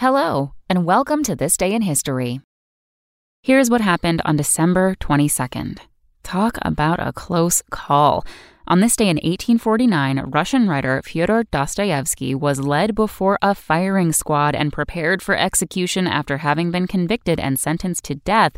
Hello, and welcome to This Day in History. Here's what happened on December 22nd. Talk about a close call. On this day in 1849, Russian writer Fyodor Dostoevsky was led before a firing squad and prepared for execution after having been convicted and sentenced to death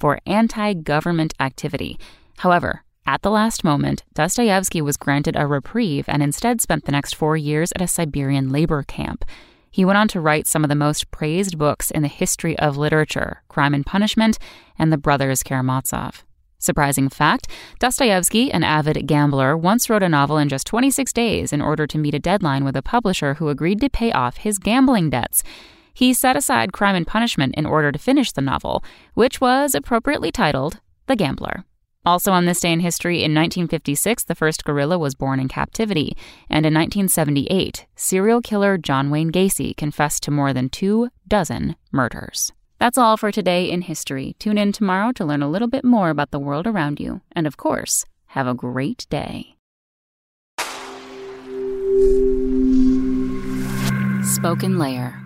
for anti government activity. However, at the last moment, Dostoevsky was granted a reprieve and instead spent the next four years at a Siberian labor camp. He went on to write some of the most praised books in the history of literature Crime and Punishment and The Brothers Karamazov. Surprising fact Dostoevsky, an avid gambler, once wrote a novel in just 26 days in order to meet a deadline with a publisher who agreed to pay off his gambling debts. He set aside Crime and Punishment in order to finish the novel, which was appropriately titled The Gambler. Also, on this day in history, in 1956, the first gorilla was born in captivity, and in 1978, serial killer John Wayne Gacy confessed to more than two dozen murders. That's all for today in history. Tune in tomorrow to learn a little bit more about the world around you. And of course, have a great day. Spoken Layer.